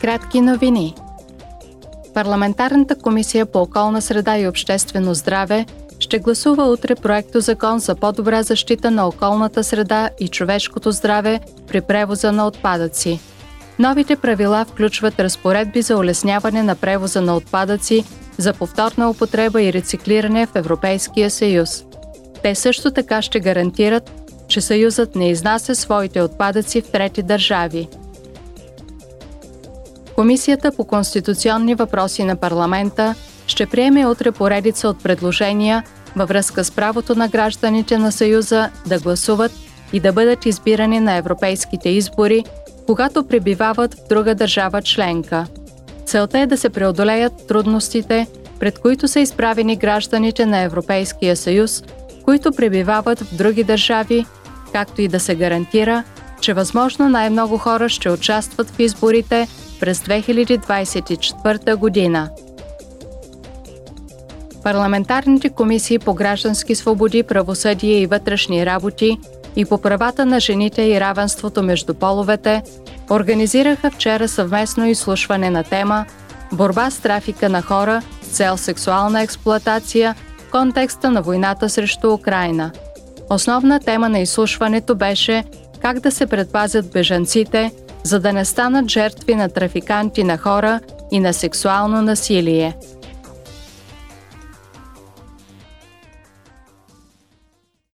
Кратки новини. Парламентарната комисия по околна среда и обществено здраве ще гласува утре проекто закон за по-добра защита на околната среда и човешкото здраве при превоза на отпадъци. Новите правила включват разпоредби за улесняване на превоза на отпадъци за повторна употреба и рециклиране в Европейския съюз. Те също така ще гарантират, че Съюзът не изнася своите отпадъци в трети държави. Комисията по конституционни въпроси на парламента ще приеме утре поредица от предложения във връзка с правото на гражданите на Съюза да гласуват и да бъдат избирани на европейските избори, когато пребивават в друга държава членка. Целта е да се преодолеят трудностите, пред които са изправени гражданите на Европейския съюз, които пребивават в други държави, както и да се гарантира, че възможно най-много хора ще участват в изборите през 2024 година. Парламентарните комисии по граждански свободи, правосъдие и вътрешни работи и по правата на жените и равенството между половете организираха вчера съвместно изслушване на тема Борба с трафика на хора с цел сексуална експлоатация в контекста на войната срещу Украина. Основна тема на изслушването беше как да се предпазят бежанците, за да не станат жертви на трафиканти на хора и на сексуално насилие –